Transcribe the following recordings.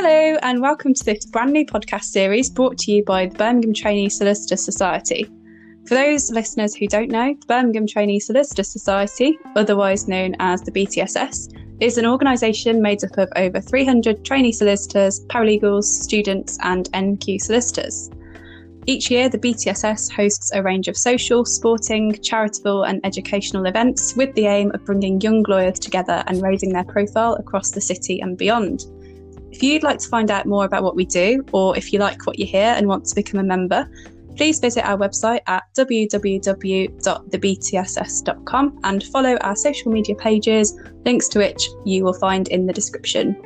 Hello, and welcome to this brand new podcast series brought to you by the Birmingham Trainee Solicitor Society. For those listeners who don't know, the Birmingham Trainee Solicitor Society, otherwise known as the BTSS, is an organisation made up of over 300 trainee solicitors, paralegals, students, and NQ solicitors. Each year, the BTSS hosts a range of social, sporting, charitable, and educational events with the aim of bringing young lawyers together and raising their profile across the city and beyond. If you'd like to find out more about what we do, or if you like what you hear and want to become a member, please visit our website at www.thebtss.com and follow our social media pages, links to which you will find in the description.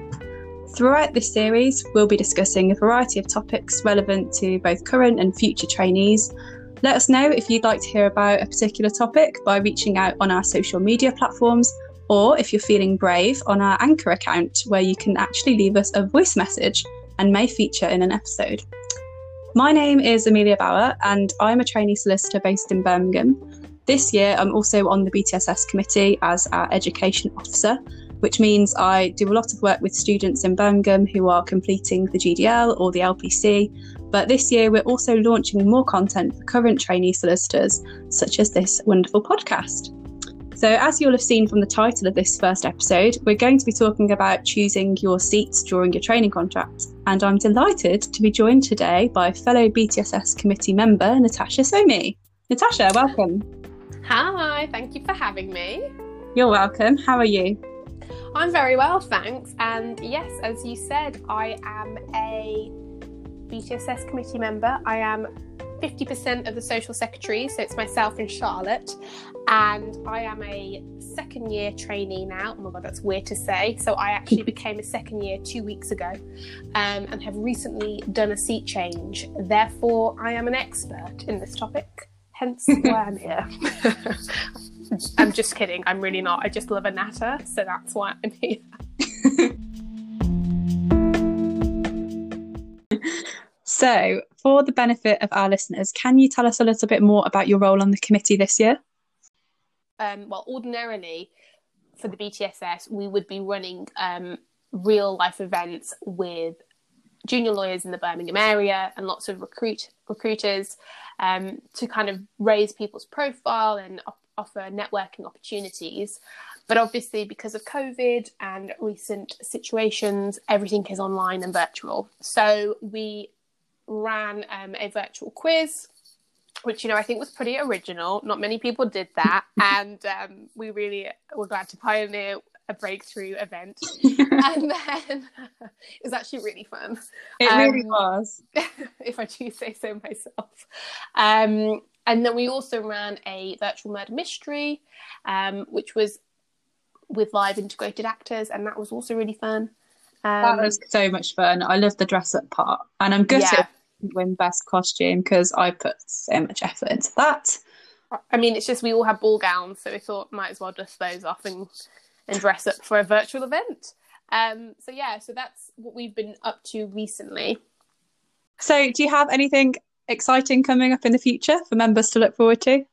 Throughout this series, we'll be discussing a variety of topics relevant to both current and future trainees. Let us know if you'd like to hear about a particular topic by reaching out on our social media platforms, or if you're feeling brave, on our Anchor account, where you can actually leave us a voice message and may feature in an episode. My name is Amelia Bauer, and I'm a trainee solicitor based in Birmingham. This year, I'm also on the BTSS committee as our education officer, which means I do a lot of work with students in Birmingham who are completing the GDL or the LPC. But this year, we're also launching more content for current trainee solicitors, such as this wonderful podcast. So, as you'll have seen from the title of this first episode, we're going to be talking about choosing your seats during your training contract. And I'm delighted to be joined today by fellow BTSS committee member Natasha Somi. Natasha, welcome. Hi, thank you for having me. You're welcome. How are you? I'm very well, thanks. And yes, as you said, I am a BTSS committee member. I am 50% of the social secretary, so it's myself and Charlotte. And I am a second year trainee now. Oh my god, that's weird to say. So I actually became a second year two weeks ago um, and have recently done a seat change. Therefore, I am an expert in this topic, hence why I'm here. I'm just kidding. I'm really not. I just love a natter, so that's why I'm here. So, for the benefit of our listeners, can you tell us a little bit more about your role on the committee this year? Um, well, ordinarily for the BTSS, we would be running um, real life events with junior lawyers in the Birmingham area and lots of recruit recruiters um, to kind of raise people's profile and op- offer networking opportunities. But obviously, because of COVID and recent situations, everything is online and virtual. So we ran um, a virtual quiz which you know I think was pretty original. Not many people did that, and um, we really were glad to pioneer a breakthrough event. and then it was actually really fun. It um, really was, if I do say so myself. Um, and then we also ran a virtual murder mystery, um, which was with live integrated actors, and that was also really fun. That was so much fun. I love the dress up part, and I'm gutted. Yeah win best costume because I put so much effort into that. I mean, it's just we all have ball gowns, so we thought might as well dust those off and and dress up for a virtual event. Um, so yeah, so that's what we've been up to recently. So, do you have anything exciting coming up in the future for members to look forward to?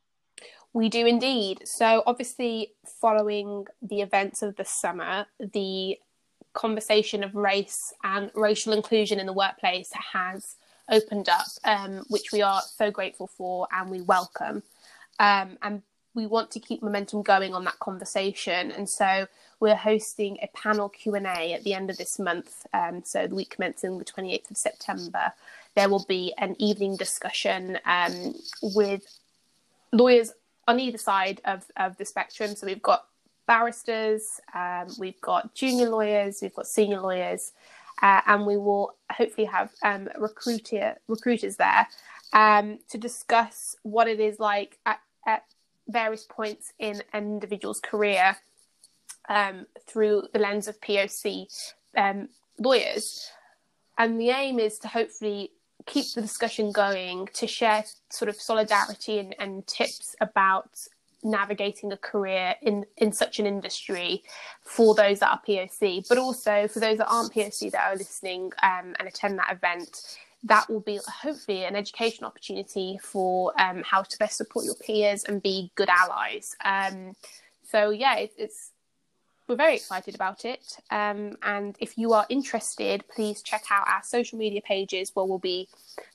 We do indeed. So, obviously, following the events of the summer, the conversation of race and racial inclusion in the workplace has opened up, um, which we are so grateful for and we welcome. Um, and we want to keep momentum going on that conversation, and so we're hosting a panel Q and A at the end of this month. Um, so the week commencing the twenty eighth of September, there will be an evening discussion um, with lawyers on either side of, of the spectrum. So we've got barristers, um, we've got junior lawyers, we've got senior lawyers, uh, and we will hopefully have um, recruiter recruiters there um, to discuss what it is like at, at various points in an individual's career um, through the lens of POC um, lawyers. And the aim is to hopefully keep the discussion going, to share sort of solidarity and, and tips about navigating a career in in such an industry for those that are POC, but also for those that aren't POC that are listening um, and attend that event. That will be hopefully an education opportunity for um, how to best support your peers and be good allies. Um, so yeah, it, it's we're very excited about it. Um, and if you are interested, please check out our social media pages where we'll be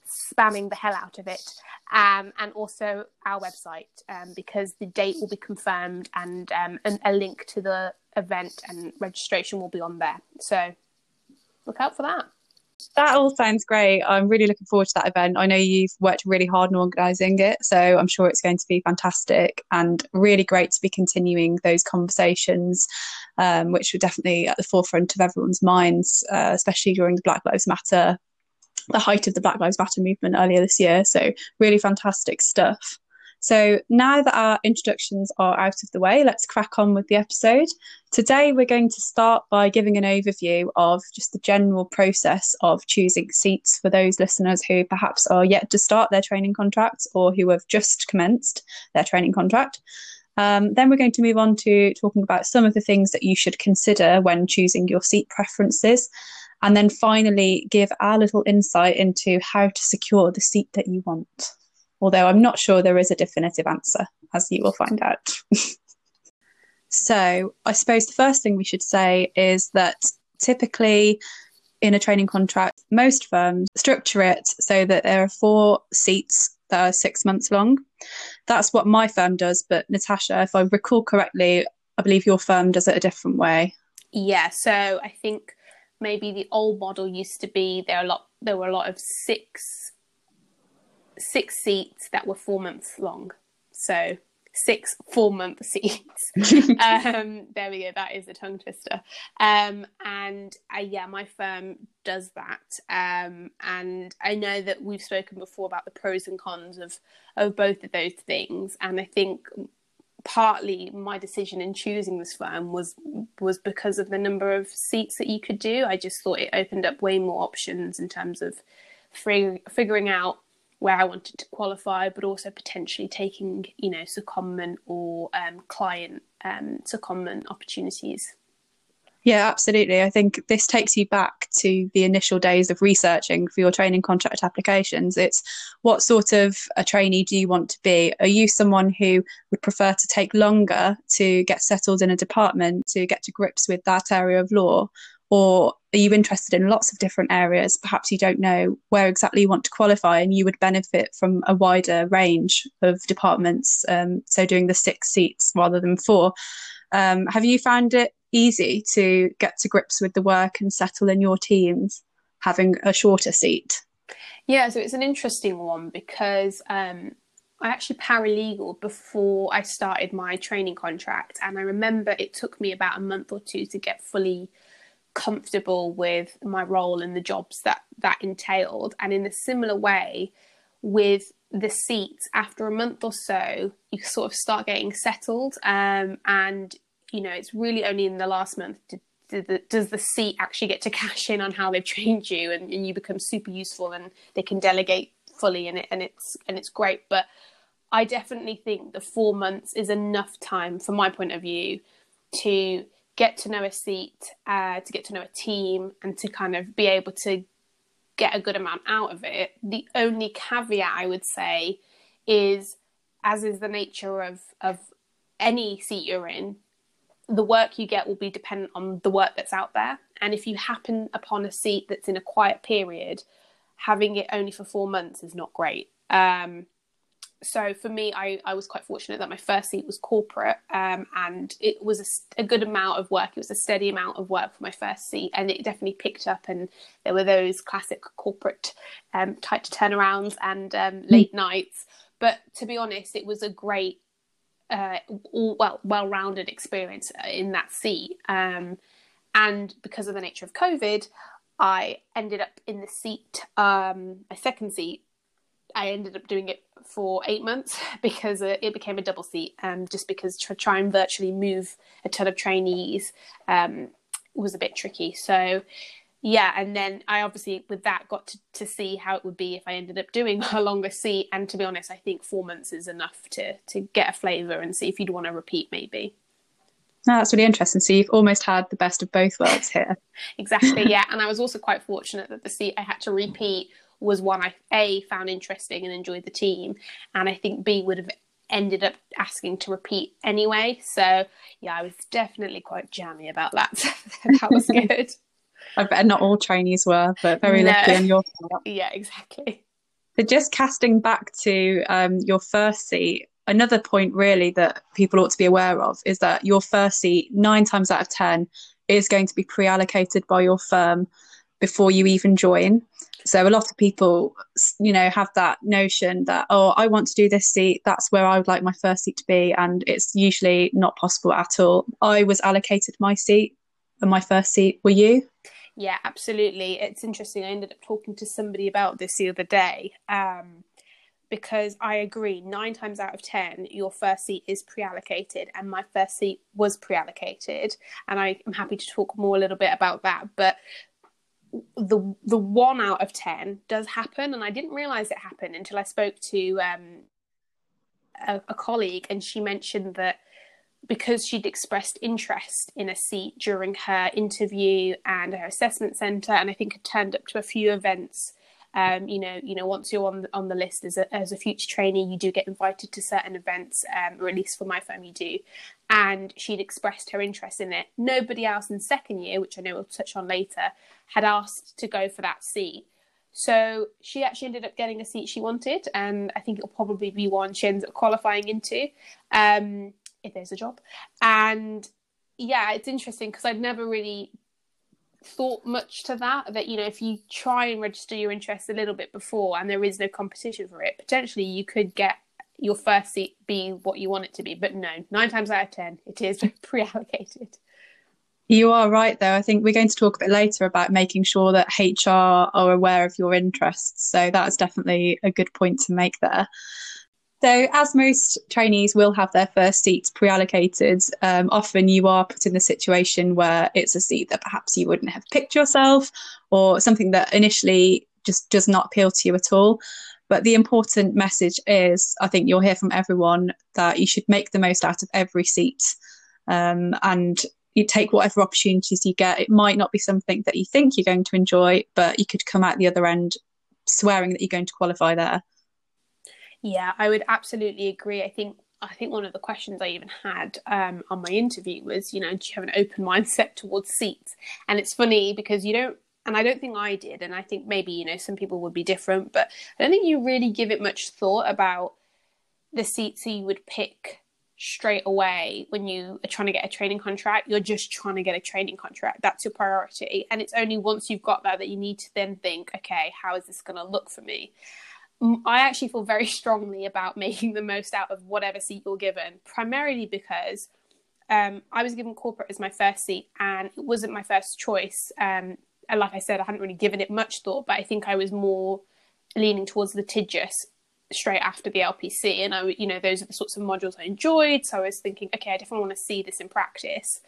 spamming the hell out of it. Um, and also our website um, because the date will be confirmed and, um, and a link to the event and registration will be on there. So look out for that. That all sounds great. I'm really looking forward to that event. I know you've worked really hard on organising it, so I'm sure it's going to be fantastic and really great to be continuing those conversations, um, which were definitely at the forefront of everyone's minds, uh, especially during the Black Lives Matter, the height of the Black Lives Matter movement earlier this year. So, really fantastic stuff. So now that our introductions are out of the way, let's crack on with the episode. Today, we're going to start by giving an overview of just the general process of choosing seats for those listeners who perhaps are yet to start their training contracts or who have just commenced their training contract. Um, then we're going to move on to talking about some of the things that you should consider when choosing your seat preferences. And then finally, give our little insight into how to secure the seat that you want although I'm not sure there is a definitive answer, as you will find out. so, I suppose the first thing we should say is that typically in a training contract, most firms structure it so that there are four seats that are six months long. That's what my firm does, but Natasha, if I recall correctly, I believe your firm does it a different way. Yeah, so I think maybe the old model used to be there a lot there were a lot of six six seats that were four months long. So six four month seats. um, there we go. That is a tongue twister. Um, and uh, yeah, my firm does that. Um, and I know that we've spoken before about the pros and cons of of both of those things. And I think partly my decision in choosing this firm was was because of the number of seats that you could do. I just thought it opened up way more options in terms of fig- figuring out where I wanted to qualify, but also potentially taking, you know, secondment or um, client um, secondment opportunities. Yeah, absolutely. I think this takes you back to the initial days of researching for your training contract applications. It's what sort of a trainee do you want to be? Are you someone who would prefer to take longer to get settled in a department, to get to grips with that area of law? Or are you interested in lots of different areas? Perhaps you don't know where exactly you want to qualify, and you would benefit from a wider range of departments. Um, so, doing the six seats rather than four. Um, have you found it easy to get to grips with the work and settle in your teams having a shorter seat? Yeah, so it's an interesting one because um, I actually paralegal before I started my training contract, and I remember it took me about a month or two to get fully comfortable with my role and the jobs that that entailed. And in a similar way with the seats after a month or so you sort of start getting settled. Um, and you know it's really only in the last month does the seat actually get to cash in on how they've trained you and, and you become super useful and they can delegate fully in it and it's and it's great. But i definitely think the four months is enough time from my point of view to get to know a seat, uh, to get to know a team, and to kind of be able to get a good amount out of it. The only caveat I would say is, as is the nature of of any seat you're in, the work you get will be dependent on the work that's out there. And if you happen upon a seat that's in a quiet period, having it only for four months is not great. Um, so for me, I, I was quite fortunate that my first seat was corporate, um, and it was a, a, good amount of work. It was a steady amount of work for my first seat, and it definitely picked up. And there were those classic corporate um, tight turnarounds and um, hmm. late nights. But to be honest, it was a great, uh, all, well, well-rounded experience uh, in that seat. Um, and because of the nature of COVID, I ended up in the seat, um, my second seat, I ended up doing it for eight months because uh, it became a double seat. Um, just because to try and virtually move a ton of trainees um, was a bit tricky. So yeah, and then I obviously with that got to, to see how it would be if I ended up doing a longer seat. And to be honest, I think four months is enough to to get a flavour and see if you'd want to repeat maybe. No, that's really interesting. So you've almost had the best of both worlds here. exactly, yeah. And I was also quite fortunate that the seat I had to repeat was one I a found interesting and enjoyed the team, and I think B would have ended up asking to repeat anyway. So yeah, I was definitely quite jammy about that. that was good. I bet not all trainees were, but very no. lucky on your part. Yeah, exactly. But just casting back to um, your first seat, another point really that people ought to be aware of is that your first seat, nine times out of 10, is going to be pre allocated by your firm before you even join. So a lot of people, you know, have that notion that, oh, I want to do this seat. That's where I would like my first seat to be. And it's usually not possible at all. I was allocated my seat and my first seat. Were you? Yeah, absolutely. It's interesting. I ended up talking to somebody about this the other day. Um, because I agree, nine times out of ten, your first seat is pre allocated, and my first seat was pre allocated. And I am happy to talk more a little bit about that. But the the one out of ten does happen, and I didn't realize it happened until I spoke to um, a, a colleague, and she mentioned that because she'd expressed interest in a seat during her interview and her assessment centre, and I think had turned up to a few events um, you know, you know, once you're on on the list as a as a future trainee, you do get invited to certain events, um, or at least for my firm, you do. And she'd expressed her interest in it. Nobody else in second year, which I know we'll touch on later, had asked to go for that seat. So she actually ended up getting a seat she wanted, and I think it'll probably be one she ends up qualifying into, um, if there's a job. And yeah, it's interesting because I'd never really thought much to that that you know if you try and register your interest a little bit before and there is no competition for it potentially you could get your first seat be what you want it to be. But no nine times out of ten it is pre-allocated. You are right though. I think we're going to talk a bit later about making sure that hr are aware of your interests. So that's definitely a good point to make there so, as most trainees will have their first seats pre allocated, um, often you are put in the situation where it's a seat that perhaps you wouldn't have picked yourself or something that initially just does not appeal to you at all. But the important message is I think you'll hear from everyone that you should make the most out of every seat um, and you take whatever opportunities you get. It might not be something that you think you're going to enjoy, but you could come out the other end swearing that you're going to qualify there. Yeah, I would absolutely agree. I think I think one of the questions I even had um, on my interview was, you know, do you have an open mindset towards seats? And it's funny because you don't, and I don't think I did, and I think maybe you know some people would be different, but I don't think you really give it much thought about the seats you would pick straight away when you are trying to get a training contract. You're just trying to get a training contract. That's your priority, and it's only once you've got that that you need to then think, okay, how is this going to look for me? I actually feel very strongly about making the most out of whatever seat you're given, primarily because um, I was given corporate as my first seat and it wasn't my first choice. Um, and like I said, I hadn't really given it much thought, but I think I was more leaning towards litigious straight after the LPC. And I, you know, those are the sorts of modules I enjoyed. So I was thinking, okay, I definitely want to see this in practice.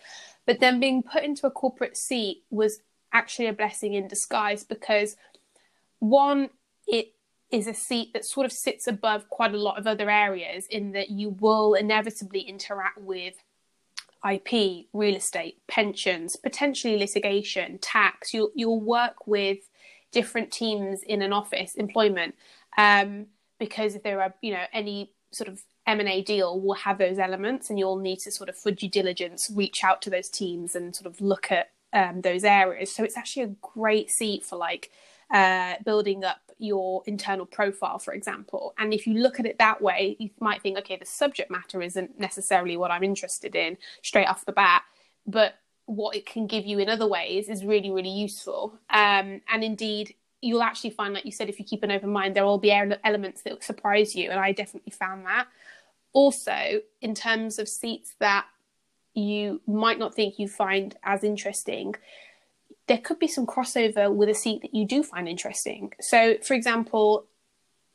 But then being put into a corporate seat was actually a blessing in disguise because one, it is a seat that sort of sits above quite a lot of other areas in that you will inevitably interact with IP, real estate, pensions, potentially litigation, tax. You'll you'll work with different teams in an office, employment, um, because if there are you know any sort of M and A deal, will have those elements, and you'll need to sort of for due diligence reach out to those teams and sort of look at um, those areas. So it's actually a great seat for like uh, building up your internal profile, for example. And if you look at it that way, you might think, okay, the subject matter isn't necessarily what I'm interested in straight off the bat, but what it can give you in other ways is really, really useful. Um, and indeed, you'll actually find, like you said, if you keep an open mind, there will be elements that surprise you. And I definitely found that. Also, in terms of seats that you might not think you find as interesting, there could be some crossover with a seat that you do find interesting. So, for example,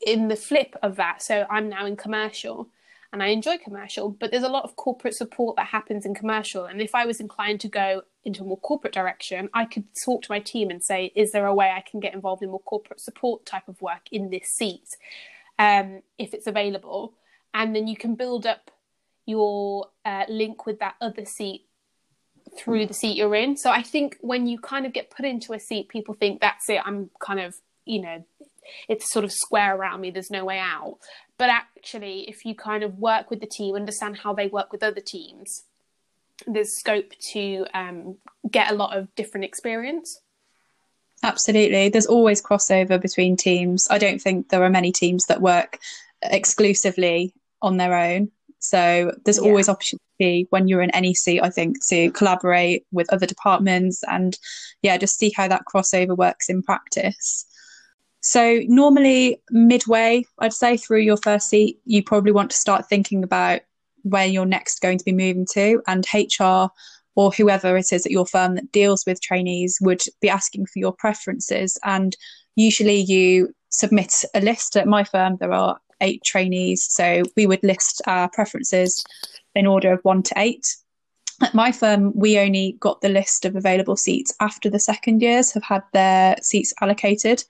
in the flip of that, so I'm now in commercial and I enjoy commercial, but there's a lot of corporate support that happens in commercial. And if I was inclined to go into a more corporate direction, I could talk to my team and say, is there a way I can get involved in more corporate support type of work in this seat um, if it's available? And then you can build up your uh, link with that other seat through the seat you're in. So I think when you kind of get put into a seat, people think that's it. I'm kind of, you know, it's sort of square around me. There's no way out. But actually, if you kind of work with the team, understand how they work with other teams, there's scope to um, get a lot of different experience. Absolutely. There's always crossover between teams. I don't think there are many teams that work exclusively on their own. So there's yeah. always opportunity when you're in any seat, I think, to collaborate with other departments and yeah, just see how that crossover works in practice. So normally midway, I'd say through your first seat, you probably want to start thinking about where you're next going to be moving to and HR or whoever it is at your firm that deals with trainees would be asking for your preferences. And usually you submit a list. At my firm, there are eight trainees. So we would list our preferences in order of one to eight. At my firm, we only got the list of available seats after the second years have had their seats allocated.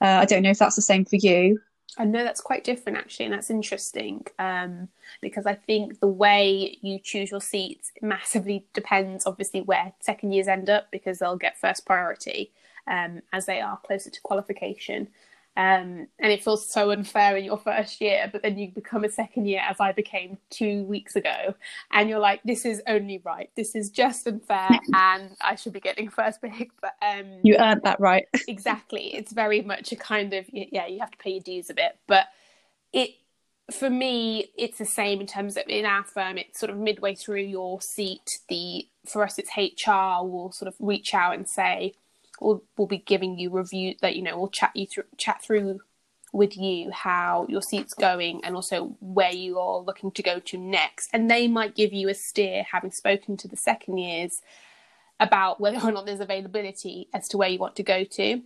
Uh, I don't know if that's the same for you. I know that's quite different actually, and that's interesting um, because I think the way you choose your seats massively depends, obviously, where second years end up because they'll get first priority um, as they are closer to qualification. Um, and it feels so unfair in your first year, but then you become a second year, as I became two weeks ago, and you're like, "This is only right. This is just unfair, and I should be getting first pick." But um, you earned that right. exactly. It's very much a kind of yeah, you have to pay your dues a bit, but it for me, it's the same in terms of in our firm. It's sort of midway through your seat. The for us, it's HR will sort of reach out and say we'll, we'll be giving you review that you know we'll chat you through chat through with you how your seat's going and also where you are looking to go to next. And they might give you a steer having spoken to the second years about whether or not there's availability as to where you want to go to.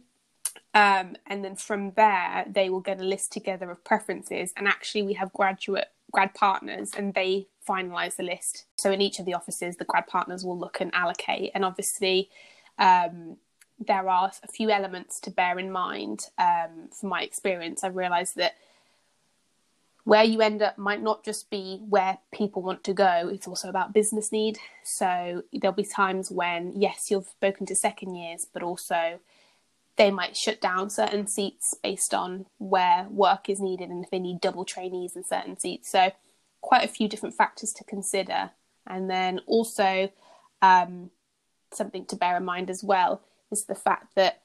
Um, and then from there they will get a list together of preferences. And actually we have graduate grad partners and they finalize the list. So in each of the offices the grad partners will look and allocate. And obviously um, there are a few elements to bear in mind. Um, from my experience, I've realised that where you end up might not just be where people want to go, it's also about business need. So there'll be times when, yes, you've spoken to second years, but also they might shut down certain seats based on where work is needed and if they need double trainees in certain seats. So quite a few different factors to consider. And then also um, something to bear in mind as well is the fact that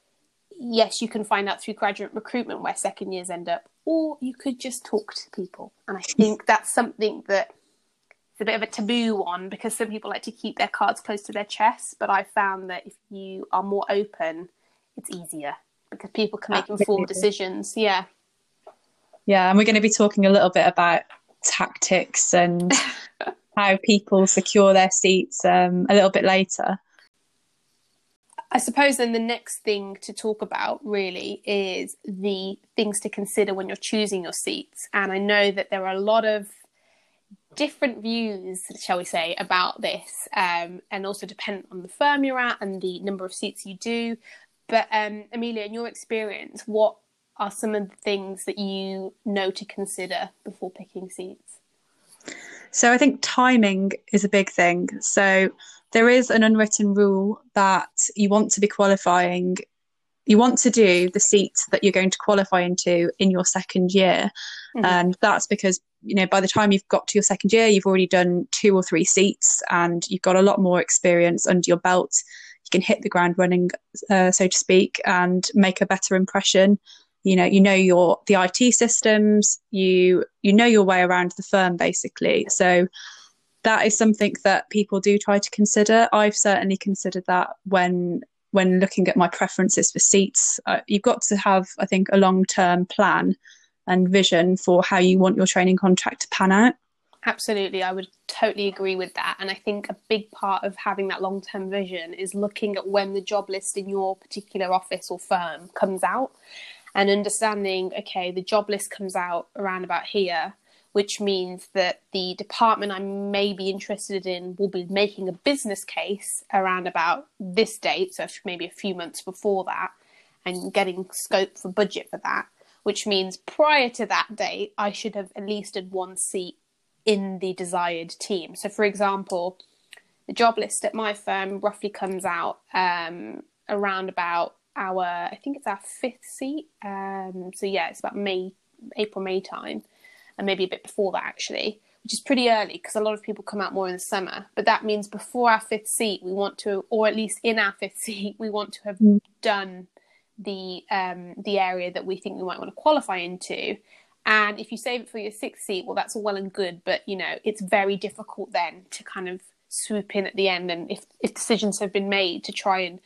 yes, you can find out through graduate recruitment where second years end up, or you could just talk to people. And I think that's something that it's a bit of a taboo one because some people like to keep their cards close to their chest. But I found that if you are more open, it's easier because people can make informed decisions. Yeah. Yeah, and we're going to be talking a little bit about tactics and how people secure their seats um, a little bit later. I suppose then the next thing to talk about really is the things to consider when you're choosing your seats. And I know that there are a lot of different views, shall we say, about this, um, and also dependent on the firm you're at and the number of seats you do. But um, Amelia, in your experience, what are some of the things that you know to consider before picking seats? So I think timing is a big thing. So there is an unwritten rule that you want to be qualifying you want to do the seats that you're going to qualify into in your second year. Mm-hmm. and that's because you know by the time you've got to your second year you've already done two or three seats and you've got a lot more experience under your belt. You can hit the ground running uh, so to speak and make a better impression. You know you know your the IT systems you you know your way around the firm basically. So that is something that people do try to consider. I've certainly considered that when when looking at my preferences for seats. Uh, you've got to have, I think, a long term plan and vision for how you want your training contract to pan out. Absolutely, I would totally agree with that. And I think a big part of having that long term vision is looking at when the job list in your particular office or firm comes out and understanding, okay, the job list comes out around about here which means that the department I may be interested in will be making a business case around about this date, so maybe a few months before that, and getting scope for budget for that, which means prior to that date, I should have at least had one seat in the desired team. So, for example, the job list at my firm roughly comes out um, around about our, I think it's our fifth seat. Um, so yeah, it's about May, April, May time, and maybe a bit before that actually, which is pretty early because a lot of people come out more in the summer. But that means before our fifth seat, we want to, or at least in our fifth seat, we want to have mm. done the um, the area that we think we might want to qualify into. And if you save it for your sixth seat, well, that's all well and good, but you know it's very difficult then to kind of swoop in at the end, and if if decisions have been made to try and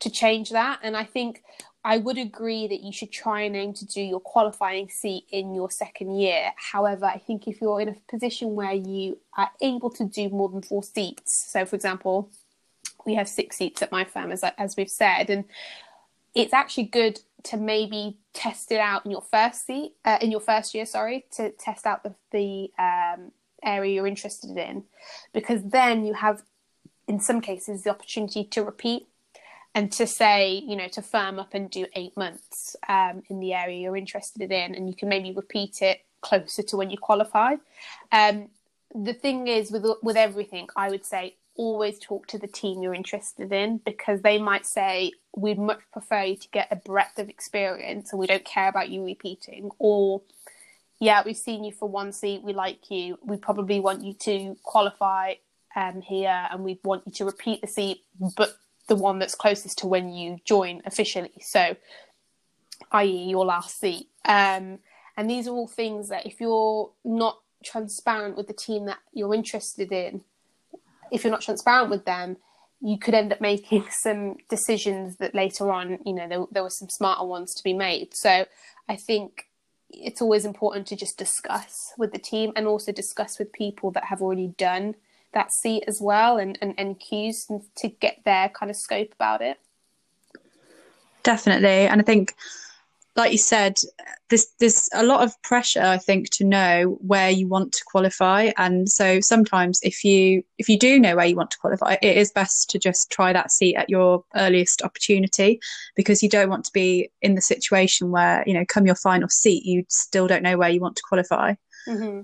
to change that. And I think I would agree that you should try and aim to do your qualifying seat in your second year. However, I think if you're in a position where you are able to do more than four seats, so for example, we have six seats at my firm, as as we've said, and it's actually good to maybe test it out in your first seat, uh, in your first year, sorry, to test out the the um, area you're interested in, because then you have, in some cases, the opportunity to repeat and to say, you know, to firm up and do eight months um, in the area you're interested in, and you can maybe repeat it closer to when you qualify. Um, the thing is, with with everything, I would say always talk to the team you're interested in because they might say we'd much prefer you to get a breadth of experience and we don't care about you repeating or yeah we've seen you for one seat we like you we probably want you to qualify um, here and we want you to repeat the seat but the one that's closest to when you join officially. So, i.e., your last seat. Um, and these are all things that if you're not transparent with the team that you're interested in, if you're not transparent with them, you could end up making some decisions that later on, you know, there, there were some smarter ones to be made. So I think it's always important to just discuss with the team and also discuss with people that have already done that seat as well and, and, and cues to get their kind of scope about it. Definitely. And I think like you said, there's there's a lot of pressure, I think, to know where you want to qualify. And so sometimes if you if you do know where you want to qualify, it is best to just try that seat at your earliest opportunity because you don't want to be in the situation where, you know, come your final seat, you still don't know where you want to qualify. Mm-hmm.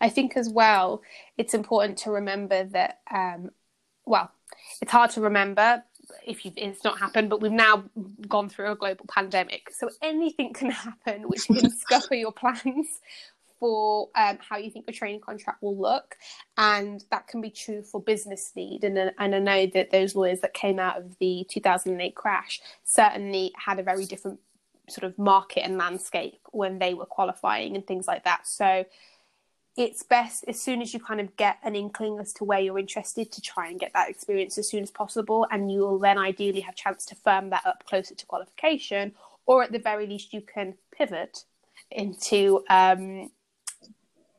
I think as well, it's important to remember that, um, well, it's hard to remember if it's not happened, but we've now gone through a global pandemic. So anything can happen which can scupper your plans for um, how you think your training contract will look. And that can be true for business need. And, and I know that those lawyers that came out of the 2008 crash certainly had a very different sort of market and landscape when they were qualifying and things like that. So it's best as soon as you kind of get an inkling as to where you're interested to try and get that experience as soon as possible and you will then ideally have chance to firm that up closer to qualification or at the very least you can pivot into um,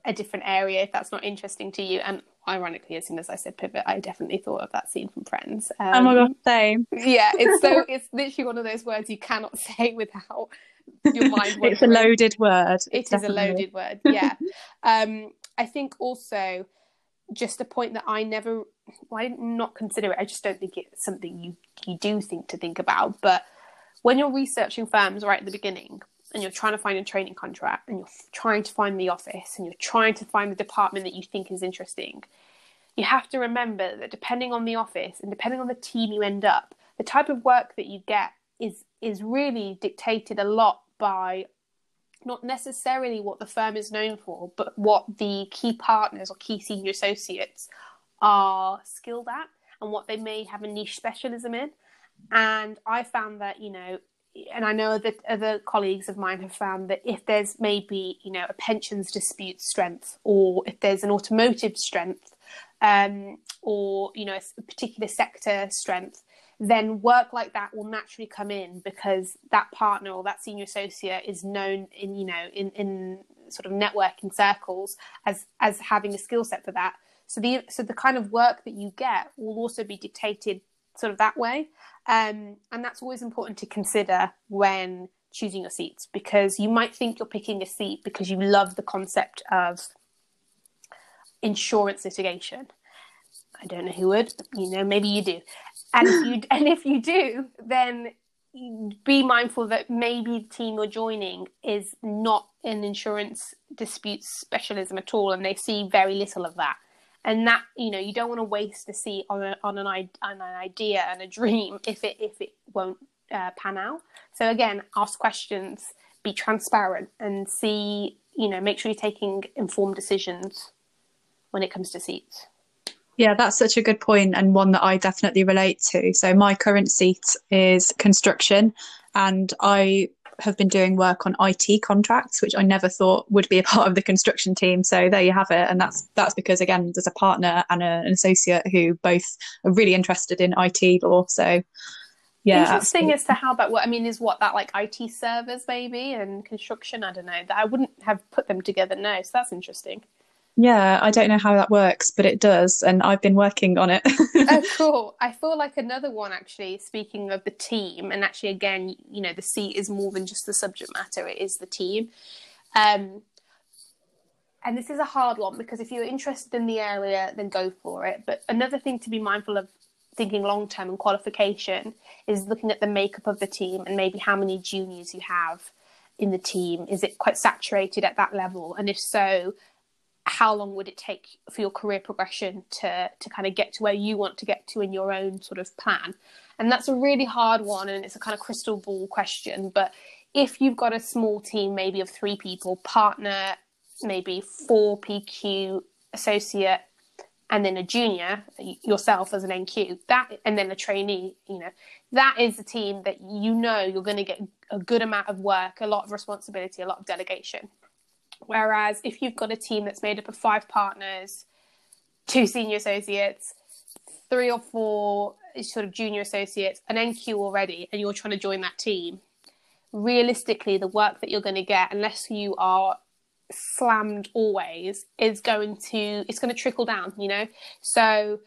a different area if that's not interesting to you. And ironically as soon as i said pivot i definitely thought of that scene from friends. Um, oh my god same. yeah it's so it's literally one of those words you cannot say without your mind it's a loaded word It definitely. is a loaded word yeah. Um i think also just a point that i never well, i did not consider it i just don't think it's something you you do think to think about but when you're researching firms right at the beginning and you're trying to find a training contract and you're trying to find the office and you're trying to find the department that you think is interesting you have to remember that depending on the office and depending on the team you end up the type of work that you get is is really dictated a lot by not necessarily what the firm is known for, but what the key partners or key senior associates are skilled at and what they may have a niche specialism in. And I found that, you know, and I know that other colleagues of mine have found that if there's maybe, you know, a pensions dispute strength or if there's an automotive strength um, or, you know, a particular sector strength, then work like that will naturally come in because that partner or that senior associate is known in you know in in sort of networking circles as as having a skill set for that. So the so the kind of work that you get will also be dictated sort of that way. Um, and that's always important to consider when choosing your seats because you might think you're picking a seat because you love the concept of insurance litigation. I don't know who would, you know, maybe you do. And if you and if you do, then be mindful that maybe the team you're joining is not an insurance disputes specialism at all, and they see very little of that. And that you know you don't want to waste a seat on a, on an on an idea and a dream if it if it won't uh, pan out. So again, ask questions, be transparent, and see. You know, make sure you're taking informed decisions when it comes to seats. Yeah, that's such a good point and one that I definitely relate to. So my current seat is construction and I have been doing work on IT contracts, which I never thought would be a part of the construction team. So there you have it, and that's that's because again, there's a partner and a, an associate who both are really interested in IT law. So yeah, interesting absolutely. as to how that works. I mean, is what that like IT servers maybe and construction? I don't know. That I wouldn't have put them together. No, so that's interesting. Yeah, I don't know how that works, but it does, and I've been working on it. oh, cool. I feel like another one, actually, speaking of the team, and actually, again, you know, the seat is more than just the subject matter, it is the team. Um, and this is a hard one because if you're interested in the area, then go for it. But another thing to be mindful of thinking long term and qualification is looking at the makeup of the team and maybe how many juniors you have in the team. Is it quite saturated at that level? And if so, how long would it take for your career progression to to kind of get to where you want to get to in your own sort of plan? And that's a really hard one and it's a kind of crystal ball question but if you've got a small team maybe of three people partner maybe four pq associate and then a junior yourself as an nq that and then a trainee you know that is a team that you know you're going to get a good amount of work a lot of responsibility a lot of delegation Whereas if you've got a team that's made up of five partners, two senior associates, three or four sort of junior associates, an NQ already, and you're trying to join that team, realistically, the work that you're going to get, unless you are slammed always, is going to it's going to trickle down. You know, so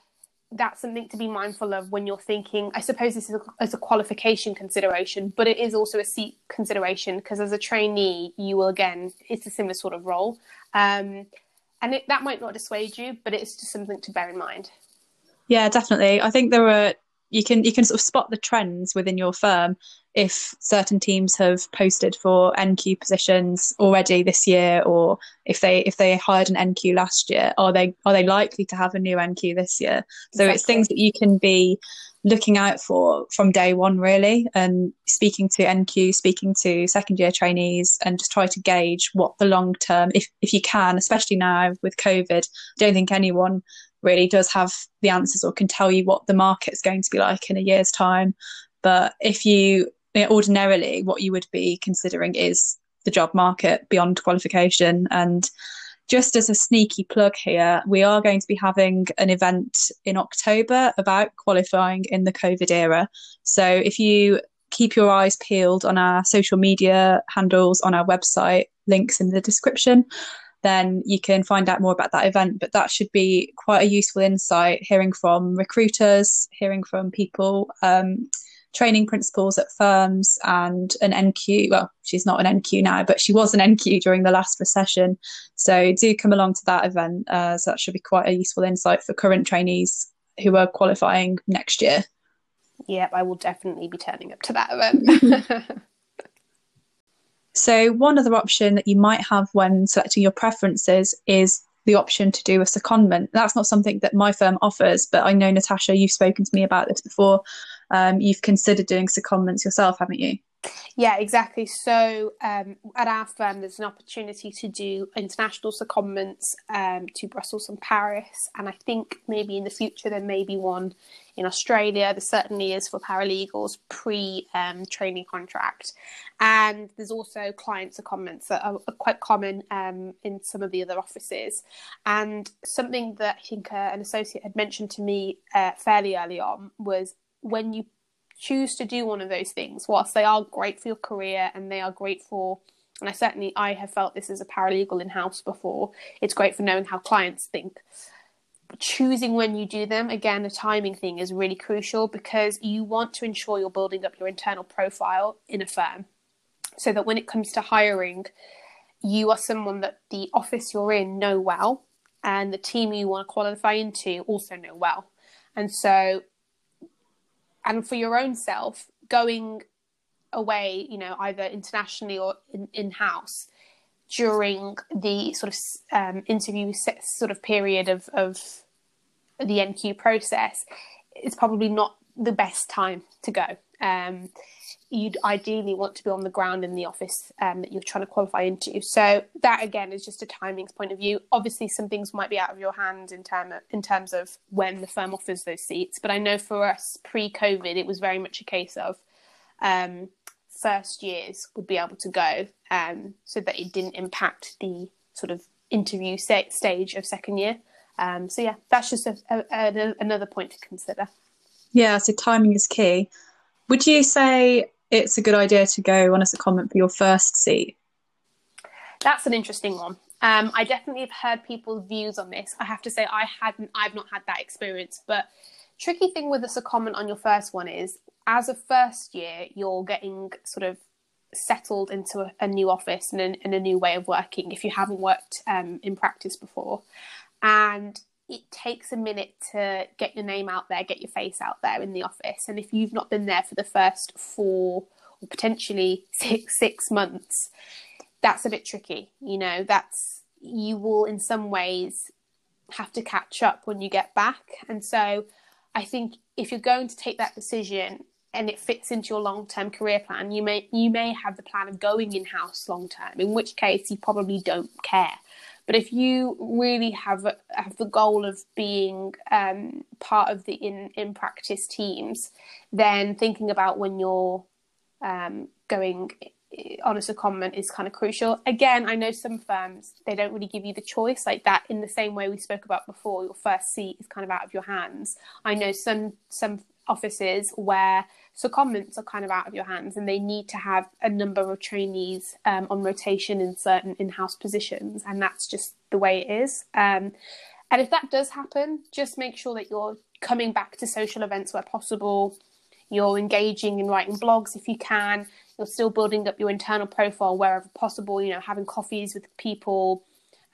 that's something to be mindful of when you're thinking. I suppose this is a, as a qualification consideration, but it is also a seat consideration because as a trainee, you will again, it's a similar sort of role. Um, and it, that might not dissuade you, but it's just something to bear in mind. Yeah, definitely. I think there are you can you can sort of spot the trends within your firm if certain teams have posted for NQ positions already this year or if they if they hired an NQ last year are they are they likely to have a new NQ this year so exactly. it's things that you can be looking out for from day one really and speaking to NQ speaking to second year trainees and just try to gauge what the long term if if you can especially now with covid I don't think anyone really does have the answers or can tell you what the market's going to be like in a year's time. But if you ordinarily, what you would be considering is the job market beyond qualification. And just as a sneaky plug here, we are going to be having an event in October about qualifying in the COVID era. So if you keep your eyes peeled on our social media handles, on our website, links in the description then you can find out more about that event. But that should be quite a useful insight, hearing from recruiters, hearing from people, um, training principals at firms, and an NQ. Well, she's not an NQ now, but she was an NQ during the last recession. So do come along to that event. Uh, so that should be quite a useful insight for current trainees who are qualifying next year. Yep, I will definitely be turning up to that event. So, one other option that you might have when selecting your preferences is the option to do a secondment. That's not something that my firm offers, but I know, Natasha, you've spoken to me about this before. Um, you've considered doing secondments yourself, haven't you? Yeah, exactly. So um, at our firm, there's an opportunity to do international secondments um, to Brussels and Paris, and I think maybe in the future there may be one in Australia. There certainly is for paralegals pre um, training contract, and there's also client secondments that are, are quite common um, in some of the other offices. And something that I think uh, an associate had mentioned to me uh, fairly early on was when you choose to do one of those things, whilst they are great for your career and they are great for, and I certainly I have felt this as a paralegal in house before. It's great for knowing how clients think. choosing when you do them, again, the timing thing is really crucial because you want to ensure you're building up your internal profile in a firm, so that when it comes to hiring, you are someone that the office you're in know well, and the team you want to qualify into also know well. And so and for your own self going away you know either internationally or in house during the sort of um, interview sort of period of, of the NQ process, it's probably not the best time to go. Um, you'd ideally want to be on the ground in the office um, that you're trying to qualify into. So that again is just a timings point of view. Obviously, some things might be out of your hands in term of, in terms of when the firm offers those seats. But I know for us pre-COVID, it was very much a case of um, first years would be able to go, um, so that it didn't impact the sort of interview stage of second year. Um, so yeah, that's just a, a, a, another point to consider. Yeah, so timing is key. Would you say it's a good idea to go on a secondment for your first seat? That's an interesting one. Um, I definitely have heard people's views on this. I have to say I hadn't, I've not had that experience. But tricky thing with a secondment on your first one is, as a first year, you're getting sort of settled into a, a new office and and a, new way of working if you haven't worked um, in practice before, and it takes a minute to get your name out there, get your face out there in the office. And if you've not been there for the first four or potentially six six months, that's a bit tricky. You know, that's you will in some ways have to catch up when you get back. And so I think if you're going to take that decision and it fits into your long-term career plan, you may you may have the plan of going in-house long term, in which case you probably don't care. But if you really have have the goal of being um, part of the in in practice teams, then thinking about when you're um, going on a secondment is kind of crucial. Again, I know some firms they don't really give you the choice like that. In the same way we spoke about before, your first seat is kind of out of your hands. I know some some offices where secondments are kind of out of your hands and they need to have a number of trainees um, on rotation in certain in-house positions and that's just the way it is. Um, and if that does happen just make sure that you're coming back to social events where possible. You're engaging in writing blogs if you can. You're still building up your internal profile wherever possible you know having coffees with people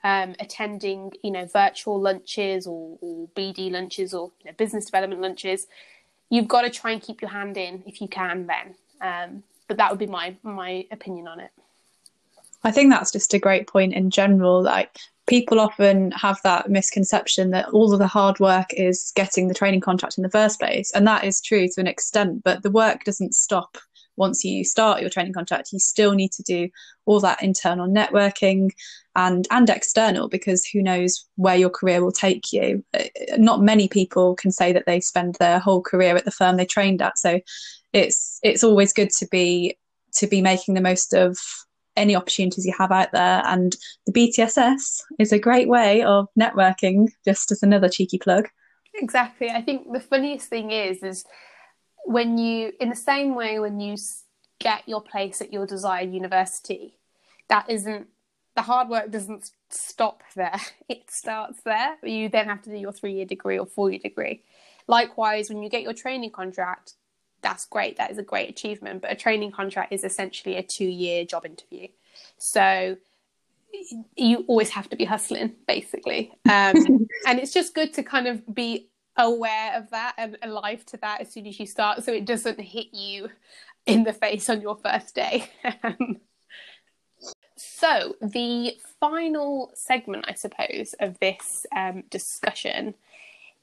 um, attending you know virtual lunches or, or bd lunches or you know, business development lunches you've got to try and keep your hand in if you can then. Um, but that would be my my opinion on it. I think that's just a great point in general like people often have that misconception that all of the hard work is getting the training contract in the first place and that is true to an extent but the work doesn't stop once you start your training contract you still need to do all that internal networking and and external because who knows where your career will take you. Uh, not many people can say that they spend their whole career at the firm they trained at. So it's it's always good to be to be making the most of any opportunities you have out there. And the BTSS is a great way of networking just as another cheeky plug. Exactly. I think the funniest thing is is when you, in the same way, when you get your place at your desired university, that isn't the hard work doesn't stop there. It starts there. You then have to do your three year degree or four year degree. Likewise, when you get your training contract, that's great. That is a great achievement. But a training contract is essentially a two year job interview. So you always have to be hustling, basically. Um, and it's just good to kind of be aware of that and alive to that as soon as you start so it doesn't hit you in the face on your first day. so, the final segment, I suppose, of this um, discussion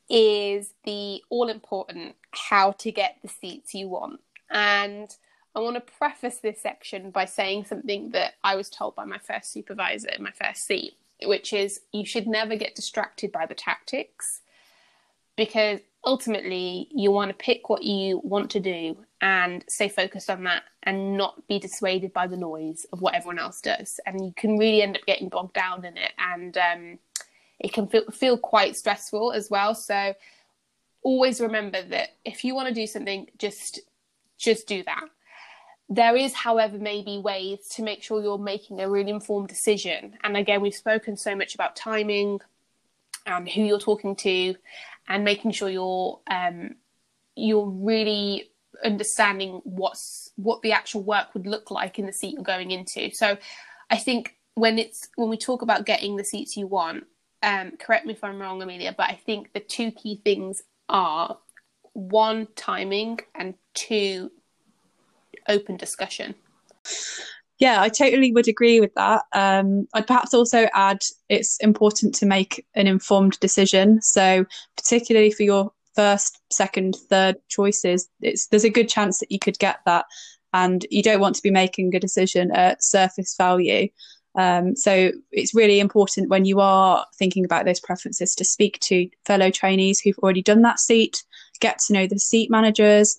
is the all important how to get the seats you want. And I want to preface this section by saying something that I was told by my first supervisor in my first seat, which is you should never get distracted by the tactics because ultimately you want to pick what you want to do and stay focused on that and not be dissuaded by the noise of what everyone else does. And you can really end up getting bogged down in it and um, it can feel, feel quite stressful as well. So always remember that if you want to do something just just do that. There is however maybe ways to make sure you're making a really informed decision. And again we've spoken so much about timing and who you're talking to and making sure you're um, you're really understanding what's what the actual work would look like in the seat you're going into. So I think when it's when we talk about getting the seats you want, um, correct me if I'm wrong, Amelia, but I think the two key things are one timing and two open discussion. Yeah, I totally would agree with that. Um, I'd perhaps also add it's important to make an informed decision. So, particularly for your first, second, third choices, it's there's a good chance that you could get that, and you don't want to be making a decision at surface value. Um, so it's really important when you are thinking about those preferences to speak to fellow trainees who've already done that seat, get to know the seat managers.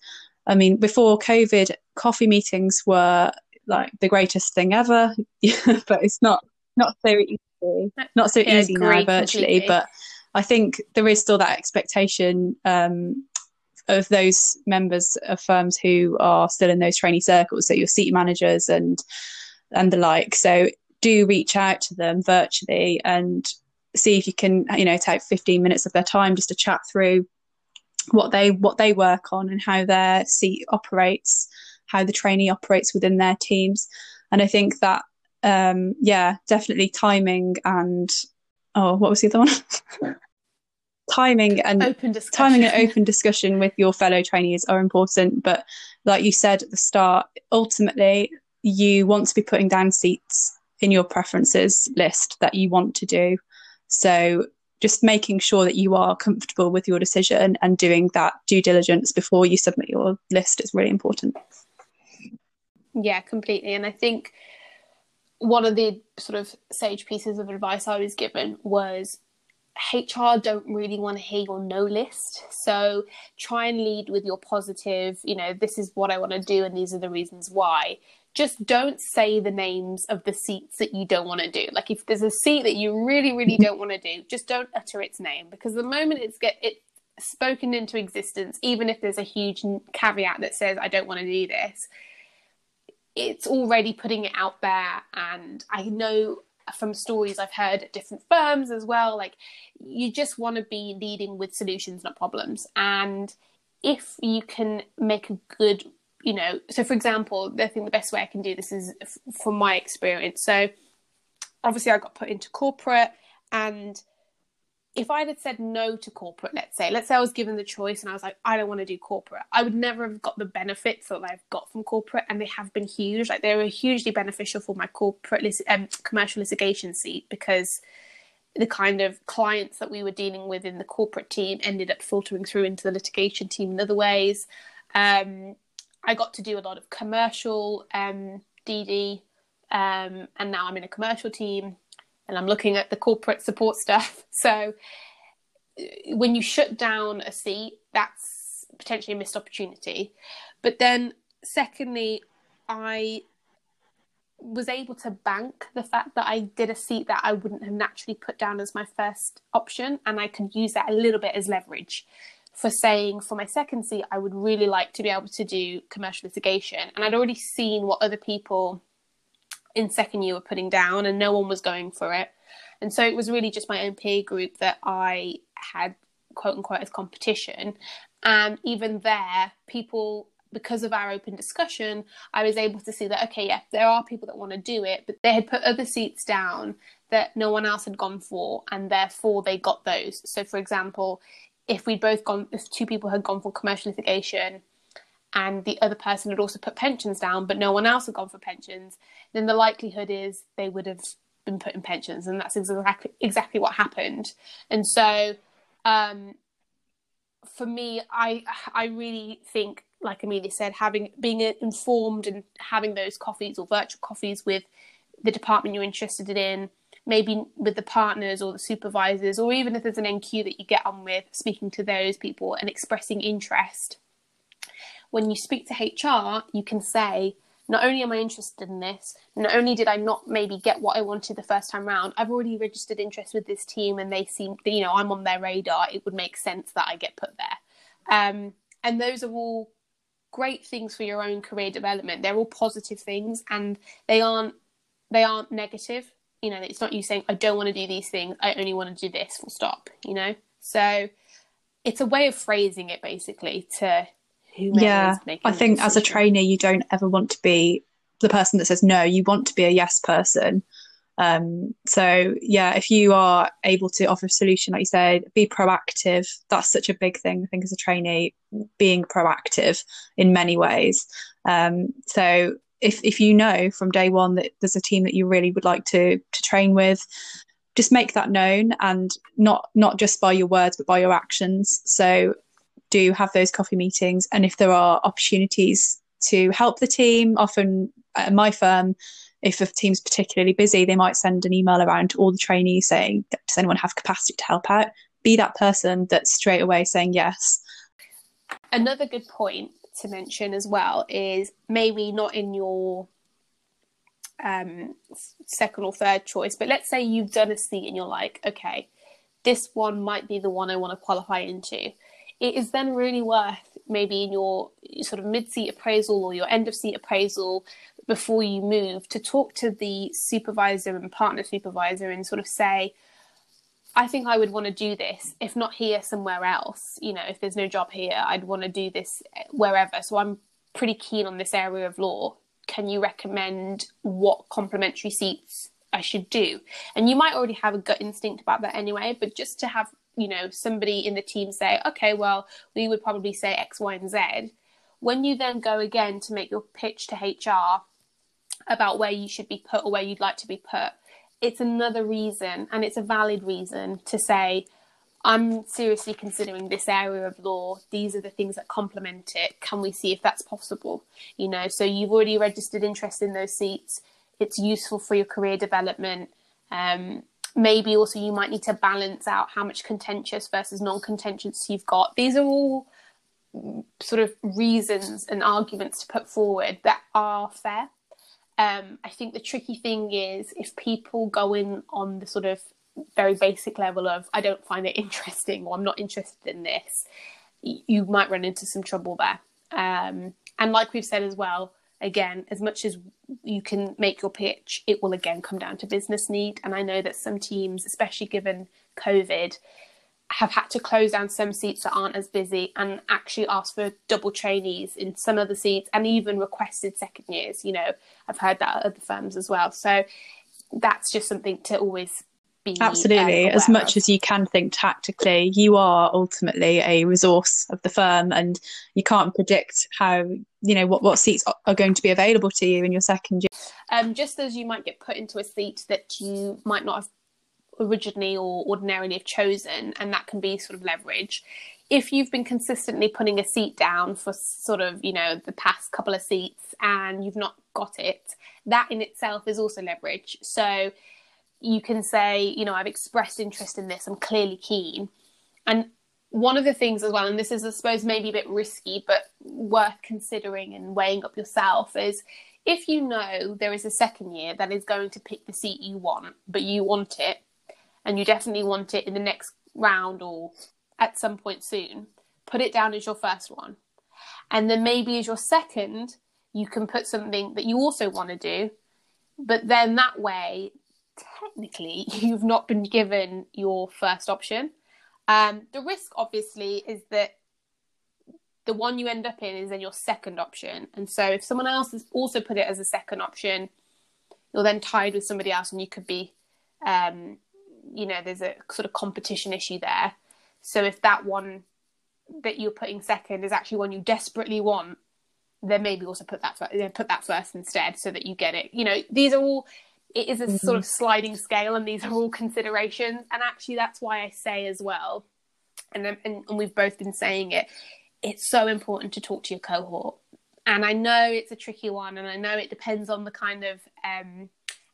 I mean, before COVID, coffee meetings were like the greatest thing ever, but it's not not so easy, not so yeah, easy now virtually. Completely. But I think there is still that expectation um, of those members of firms who are still in those trainee circles, so your seat managers and and the like. So do reach out to them virtually and see if you can, you know, take 15 minutes of their time just to chat through what they what they work on and how their seat operates, how the trainee operates within their teams. And I think that um, yeah, definitely timing and oh, what was the other one? timing and open timing and open discussion with your fellow trainees are important. But like you said at the start, ultimately you want to be putting down seats in your preferences list that you want to do. So just making sure that you are comfortable with your decision and doing that due diligence before you submit your list is really important. Yeah, completely. And I think one of the sort of sage pieces of advice I was given was HR don't really want to hear your no list. So try and lead with your positive, you know, this is what I want to do and these are the reasons why. Just don't say the names of the seats that you don't want to do. Like if there's a seat that you really, really don't want to do, just don't utter its name because the moment it's get it spoken into existence, even if there's a huge caveat that says I don't want to do this, it's already putting it out there. And I know from stories I've heard at different firms as well, like you just want to be leading with solutions, not problems. And if you can make a good, you know, so for example, I think the best way I can do this is from my experience. So obviously I got put into corporate and if I had said no to corporate, let's say, let's say I was given the choice and I was like, I don't want to do corporate, I would never have got the benefits that I've got from corporate, and they have been huge. Like they were hugely beneficial for my corporate lit- um, commercial litigation seat because the kind of clients that we were dealing with in the corporate team ended up filtering through into the litigation team in other ways. Um, I got to do a lot of commercial um, DD, um, and now I'm in a commercial team and I'm looking at the corporate support stuff. So uh, when you shut down a seat, that's potentially a missed opportunity. But then, secondly, I was able to bank the fact that I did a seat that I wouldn't have naturally put down as my first option, and I could use that a little bit as leverage for saying for my second seat, I would really like to be able to do commercial litigation. And I'd already seen what other people in second year were putting down, and no one was going for it. And so it was really just my own peer group that I had quote unquote as competition. And even there, people because of our open discussion, I was able to see that okay, yeah, there are people that want to do it, but they had put other seats down that no one else had gone for, and therefore they got those. So, for example, if we'd both gone, if two people had gone for commercial litigation, and the other person had also put pensions down, but no one else had gone for pensions, then the likelihood is they would have been put in pensions, and that's exactly exactly what happened. And so, um, for me, I I really think, like Amelia said, having being informed and having those coffees or virtual coffees with the department you're interested in, maybe with the partners or the supervisors, or even if there's an NQ that you get on with, speaking to those people and expressing interest when you speak to HR, you can say, not only am I interested in this, not only did I not maybe get what I wanted the first time round, I've already registered interest with this team and they seem, you know, I'm on their radar. It would make sense that I get put there. Um, and those are all great things for your own career development. They're all positive things and they aren't they aren't negative. You know, it's not you saying I don't want to do these things. I only want to do this. Full stop. You know, so it's a way of phrasing it basically to yeah i think as a trainer you don't ever want to be the person that says no you want to be a yes person. Um, so yeah if you are able to offer a solution like you said be proactive. That's such a big thing i think as a trainee being proactive in many ways. Um, so if if you know from day one that there's a team that you really would like to to train with just make that known and not not just by your words but by your actions. So do have those coffee meetings and if there are opportunities to help the team often at my firm if a team's particularly busy they might send an email around to all the trainees saying does anyone have capacity to help out be that person that's straight away saying yes another good point to mention as well is maybe not in your um, second or third choice, but let's say you've done a seat and you're like, okay, this one might be the one I want to qualify into. It is then really worth maybe in your sort of mid seat appraisal or your end of seat appraisal before you move to talk to the supervisor and partner supervisor and sort of say, I think I would want to do this, if not here, somewhere else. You know, if there's no job here, I'd want to do this wherever. So I'm pretty keen on this area of law. Can you recommend what complementary seats I should do? And you might already have a gut instinct about that anyway, but just to have, you know, somebody in the team say, okay, well, we would probably say X, Y, and Z. When you then go again to make your pitch to HR about where you should be put or where you'd like to be put, it's another reason and it's a valid reason to say i'm seriously considering this area of law. These are the things that complement it. Can we see if that's possible? You know so you've already registered interest in those seats. It's useful for your career development. Um, maybe also you might need to balance out how much contentious versus non-contentious you've got these are all sort of reasons and arguments to put forward that are fair um, I think the tricky thing is if people go in on the sort of very basic level of I don't find it interesting or I'm not interested in this, you might run into some trouble there. Um, and like we've said as well, again, as much as you can make your pitch, it will again come down to business need. And I know that some teams, especially given COVID, have had to close down some seats that aren't as busy and actually ask for double trainees in some of the seats and even requested second years. You know, I've heard that at other firms as well. So that's just something to always be absolutely as much of. as you can think tactically you are ultimately a resource of the firm and you can't predict how you know what, what seats are going to be available to you in your second year um, just as you might get put into a seat that you might not have originally or ordinarily have chosen, and that can be sort of leverage. If you've been consistently putting a seat down for sort of, you know, the past couple of seats and you've not got it, that in itself is also leverage. So you can say, you know, I've expressed interest in this, I'm clearly keen. And one of the things as well, and this is, I suppose, maybe a bit risky, but worth considering and weighing up yourself, is if you know there is a second year that is going to pick the seat you want, but you want it, and you definitely want it in the next round or at some point soon, put it down as your first one. And then maybe as your second, you can put something that you also want to do. But then that way, technically, you've not been given your first option. Um, the risk, obviously, is that the one you end up in is then your second option. And so if someone else has also put it as a second option, you're then tied with somebody else and you could be um, you know there's a sort of competition issue there so if that one that you're putting second is actually one you desperately want then maybe also put that put that first instead so that you get it you know these are all it is a mm-hmm. sort of sliding scale and these are all considerations and actually that's why i say as well and, and, and we've both been saying it it's so important to talk to your cohort and i know it's a tricky one and i know it depends on the kind of um,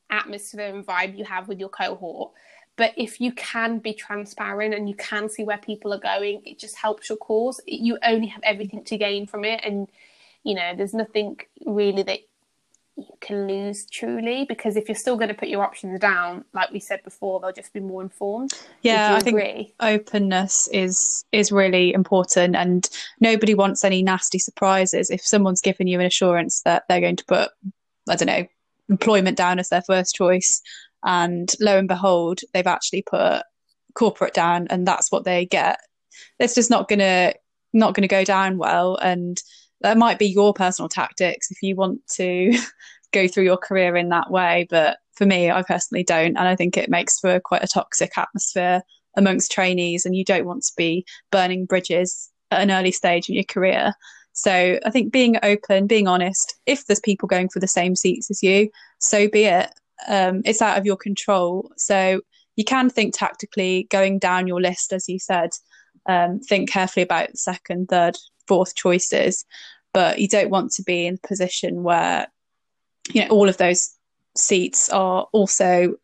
atmosphere and vibe you have with your cohort but if you can be transparent and you can see where people are going, it just helps your cause. You only have everything to gain from it. And, you know, there's nothing really that you can lose truly because if you're still going to put your options down like we said before they'll just be more informed. Yeah i think openness is is really important and nobody wants any nasty surprises. If someone's given you an assurance that they're going to put i don't know employment down as their first choice and lo and behold they've actually put corporate down and that's what they get it's just not gonna not gonna go down well and that might be your personal tactics if you want to go through your career in that way but for me i personally don't and i think it makes for quite a toxic atmosphere amongst trainees and you don't want to be burning bridges at an early stage in your career so i think being open being honest if there's people going for the same seats as you so be it um, it's out of your control. So you can think tactically going down your list, as you said, um, think carefully about second, third, fourth choices. But you don't want to be in a position where you know all of those seats are also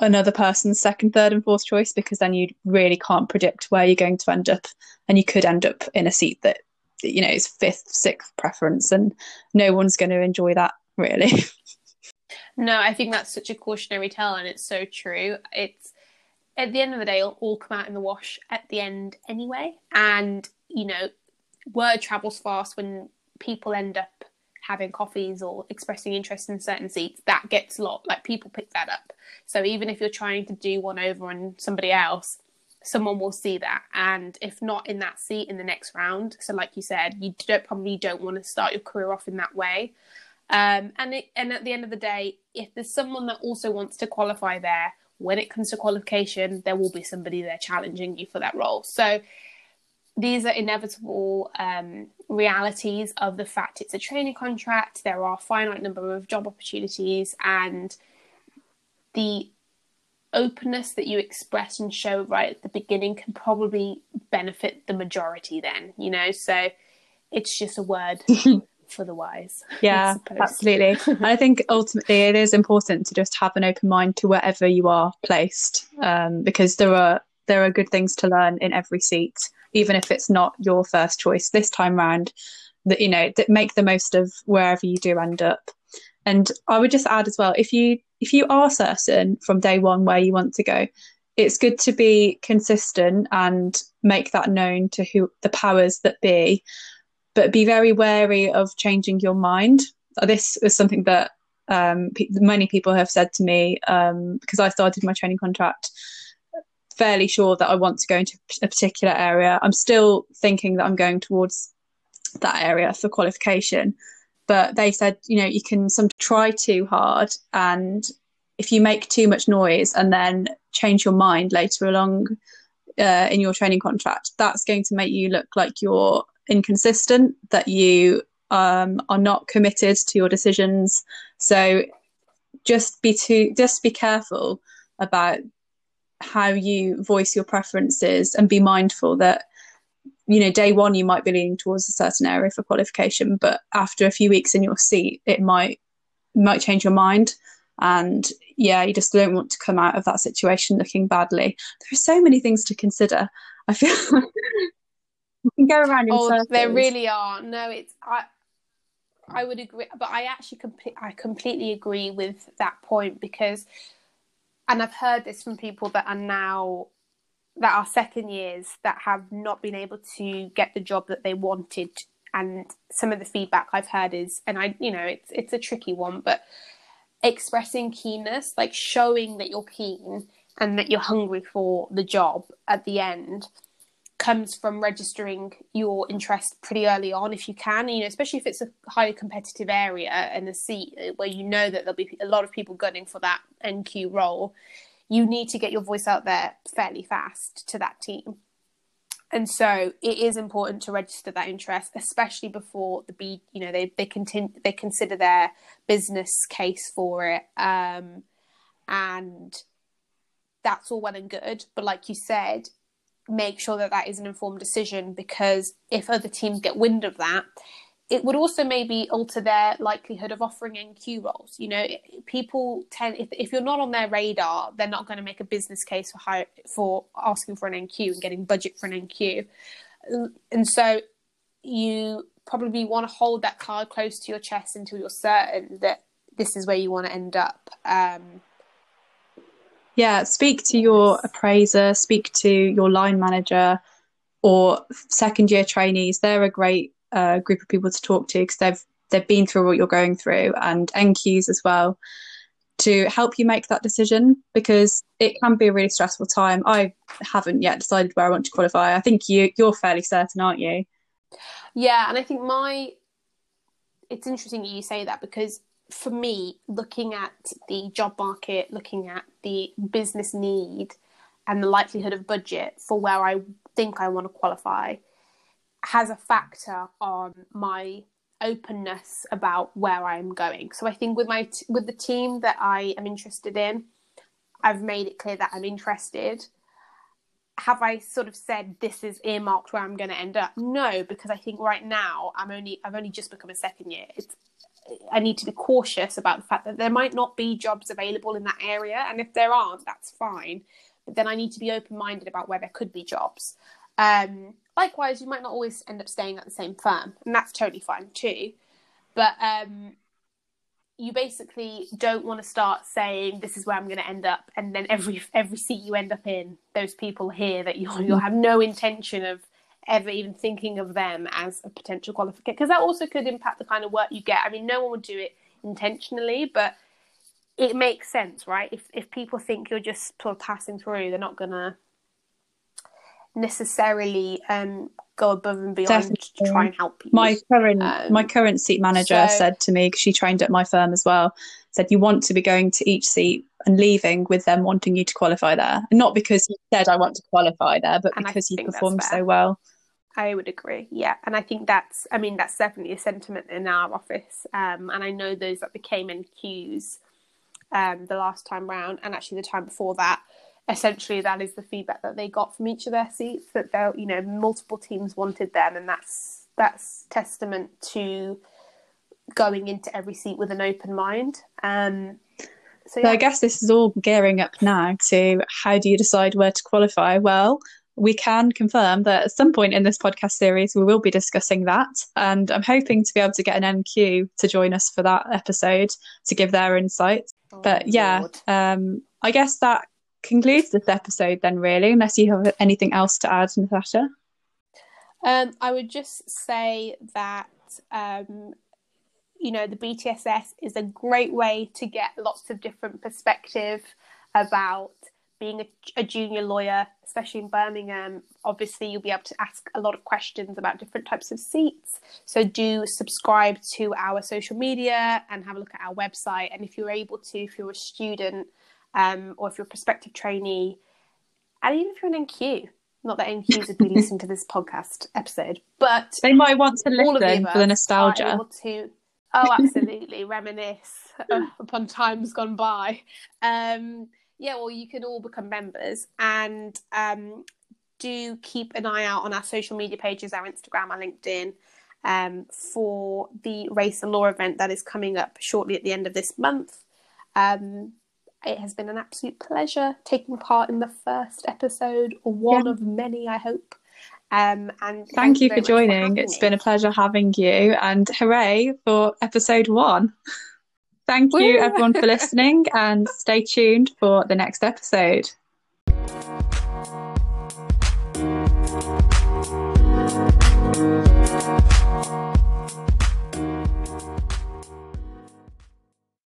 another person's second, third, and fourth choice because then you really can't predict where you're going to end up, and you could end up in a seat that you know is fifth, sixth preference, and no one's going to enjoy that really. No, I think that's such a cautionary tale, and it's so true. It's at the end of the day, it'll all come out in the wash at the end anyway. And you know, word travels fast when people end up having coffees or expressing interest in certain seats. That gets a lot. Like people pick that up. So even if you're trying to do one over on somebody else, someone will see that and if not in that seat in the next round so like you said you don't probably don't want to start your career off in that way um, and it, and at the end of the day, if there's someone that also wants to qualify there, when it comes to qualification, there will be somebody there challenging you for that role. So these are inevitable um, realities of the fact it's a training contract. There are a finite number of job opportunities, and the openness that you express and show right at the beginning can probably benefit the majority. Then you know, so it's just a word for the wise. Yeah, absolutely. and I think ultimately it is important to just have an open mind to wherever you are placed, um, because there are there are good things to learn in every seat, even if it's not your first choice this time round. That you know, that make the most of wherever you do end up. And I would just add as well, if you if you are certain from day one where you want to go, it's good to be consistent and make that known to who the powers that be but be very wary of changing your mind. This is something that um, pe- many people have said to me um, because I started my training contract fairly sure that I want to go into a particular area. I'm still thinking that I'm going towards that area for qualification, but they said, you know, you can some try too hard, and if you make too much noise and then change your mind later along uh, in your training contract, that's going to make you look like you're inconsistent, that you um, are not committed to your decisions. So just be too, just be careful about how you voice your preferences and be mindful that you know day one you might be leaning towards a certain area for qualification but after a few weeks in your seat it might might change your mind and yeah you just don't want to come out of that situation looking badly there are so many things to consider i feel you can go around in oh, circles. there really are. No, it's I. I would agree, but I actually complete. I completely agree with that point because, and I've heard this from people that are now that are second years that have not been able to get the job that they wanted, and some of the feedback I've heard is, and I, you know, it's it's a tricky one, but expressing keenness, like showing that you're keen and that you're hungry for the job at the end comes from registering your interest pretty early on if you can you know especially if it's a highly competitive area and a seat where you know that there'll be a lot of people gunning for that nq role you need to get your voice out there fairly fast to that team. And so it is important to register that interest especially before the b you know they they continue they consider their business case for it um and that's all well and good. But like you said make sure that that is an informed decision because if other teams get wind of that it would also maybe alter their likelihood of offering NQ roles. You know, people tend if, if you're not on their radar, they're not going to make a business case for hire, for asking for an NQ and getting budget for an NQ. And so you probably want to hold that card close to your chest until you're certain that this is where you want to end up. Um, yeah, speak to your appraiser, speak to your line manager or second year trainees. They're a great uh, group of people to talk to because they've they've been through what you're going through and NQs as well to help you make that decision because it can be a really stressful time. I haven't yet decided where I want to qualify. I think you you're fairly certain, aren't you? Yeah, and I think my it's interesting you say that because for me, looking at the job market, looking at the business need and the likelihood of budget for where I think I want to qualify has a factor on my openness about where I'm going. So I think with my t- with the team that I am interested in, I've made it clear that I'm interested. have I sort of said this is earmarked where I'm going to end up? No, because I think right now I'm only I've only just become a second year. It's I need to be cautious about the fact that there might not be jobs available in that area, and if there aren't, that's fine. But then I need to be open minded about where there could be jobs. Um, likewise, you might not always end up staying at the same firm, and that's totally fine too. But um, you basically don't want to start saying this is where I'm going to end up, and then every every seat you end up in, those people hear that you'll you'll have no intention of ever even thinking of them as a potential qualification because that also could impact the kind of work you get. I mean, no one would do it intentionally, but it makes sense, right? If if people think you're just sort of passing through, they're not gonna necessarily um, go above and beyond Definitely. to try and help you. My current um, my current seat manager so, said to me because she trained at my firm as well. Said you want to be going to each seat and leaving with them wanting you to qualify there, and not because you said I want to qualify there, but because you performed so well. I would agree. Yeah, and I think that's I mean that's definitely a sentiment in our office, um, and I know those that became NQs um, the last time round, and actually the time before that essentially that is the feedback that they got from each of their seats that they you know multiple teams wanted them and that's that's testament to going into every seat with an open mind um so, yeah. so i guess this is all gearing up now to how do you decide where to qualify well we can confirm that at some point in this podcast series we will be discussing that. And i'm hoping to be able to get an nq to join us for that episode to give their insights. Oh, but yeah um, i guess that concludes this episode then, really, unless you have anything else to add, Natasha. Um, I would just say that um, you know the BTSS is a great way to get lots of different perspective about being a, a, junior lawyer, especially in Birmingham. Obviously, you'll be able to ask a lot of questions about different types of seats. So do subscribe to our social media and have a look at our website. And if you're able to, if you're a student um, or if you're a prospective trainee, and even if you're an NQ. Not that NQs would be listening to this podcast episode, but they might want to listen for the nostalgia. To, oh, absolutely, reminisce uh, upon times gone by. Um, yeah, well, you can all become members and um, do keep an eye out on our social media pages, our Instagram, our LinkedIn, um, for the Race and Law event that is coming up shortly at the end of this month. Um, it has been an absolute pleasure taking part in the first episode, or one yeah. of many, I hope. Um, and thank, you for joining. For it's me. been a pleasure having you, and hooray for episode one. thank you, everyone, for listening, and stay tuned for the next episode.